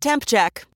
Temp check.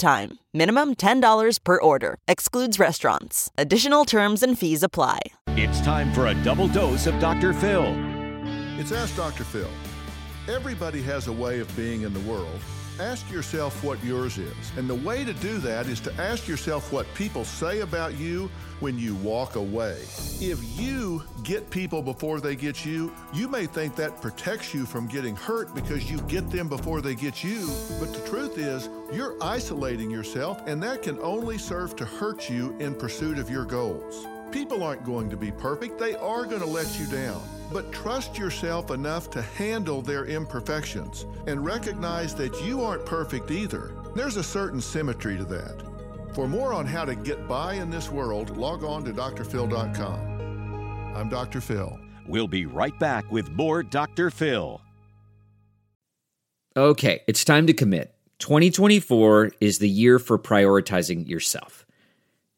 time. Minimum $10 per order. Excludes restaurants. Additional terms and fees apply. It's time for a double dose of Dr. Phil. It's Ask Dr. Phil. Everybody has a way of being in the world. Ask yourself what yours is. And the way to do that is to ask yourself what people say about you when you walk away. If you get people before they get you, you may think that protects you from getting hurt because you get them before they get you. But the truth is, you're isolating yourself, and that can only serve to hurt you in pursuit of your goals. People aren't going to be perfect, they are going to let you down. But trust yourself enough to handle their imperfections and recognize that you aren't perfect either. There's a certain symmetry to that. For more on how to get by in this world, log on to drphil.com. I'm Dr. Phil. We'll be right back with more Dr. Phil. Okay, it's time to commit. 2024 is the year for prioritizing yourself.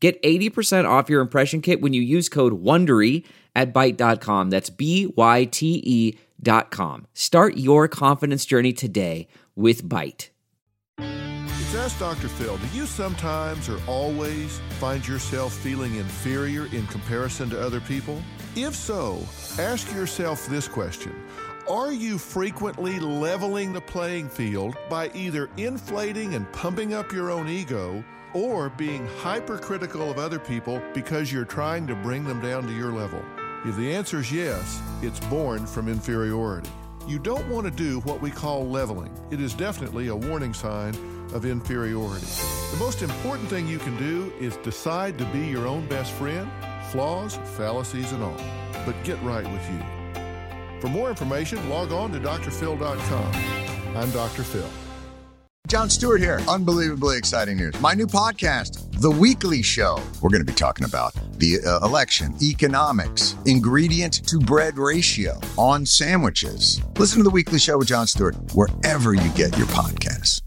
Get 80% off your impression kit when you use code WONDERY at Byte.com. That's B Y T E dot com. Start your confidence journey today with Byte. It's Ask Dr. Phil. Do you sometimes or always find yourself feeling inferior in comparison to other people? If so, ask yourself this question Are you frequently leveling the playing field by either inflating and pumping up your own ego? Or being hypercritical of other people because you're trying to bring them down to your level? If the answer is yes, it's born from inferiority. You don't want to do what we call leveling. It is definitely a warning sign of inferiority. The most important thing you can do is decide to be your own best friend, flaws, fallacies, and all. But get right with you. For more information, log on to drphil.com. I'm Dr. Phil. Jon Stewart here. Unbelievably exciting news. My new podcast, The Weekly Show. We're going to be talking about the uh, election, economics, ingredient to bread ratio on sandwiches. Listen to The Weekly Show with Jon Stewart wherever you get your podcasts.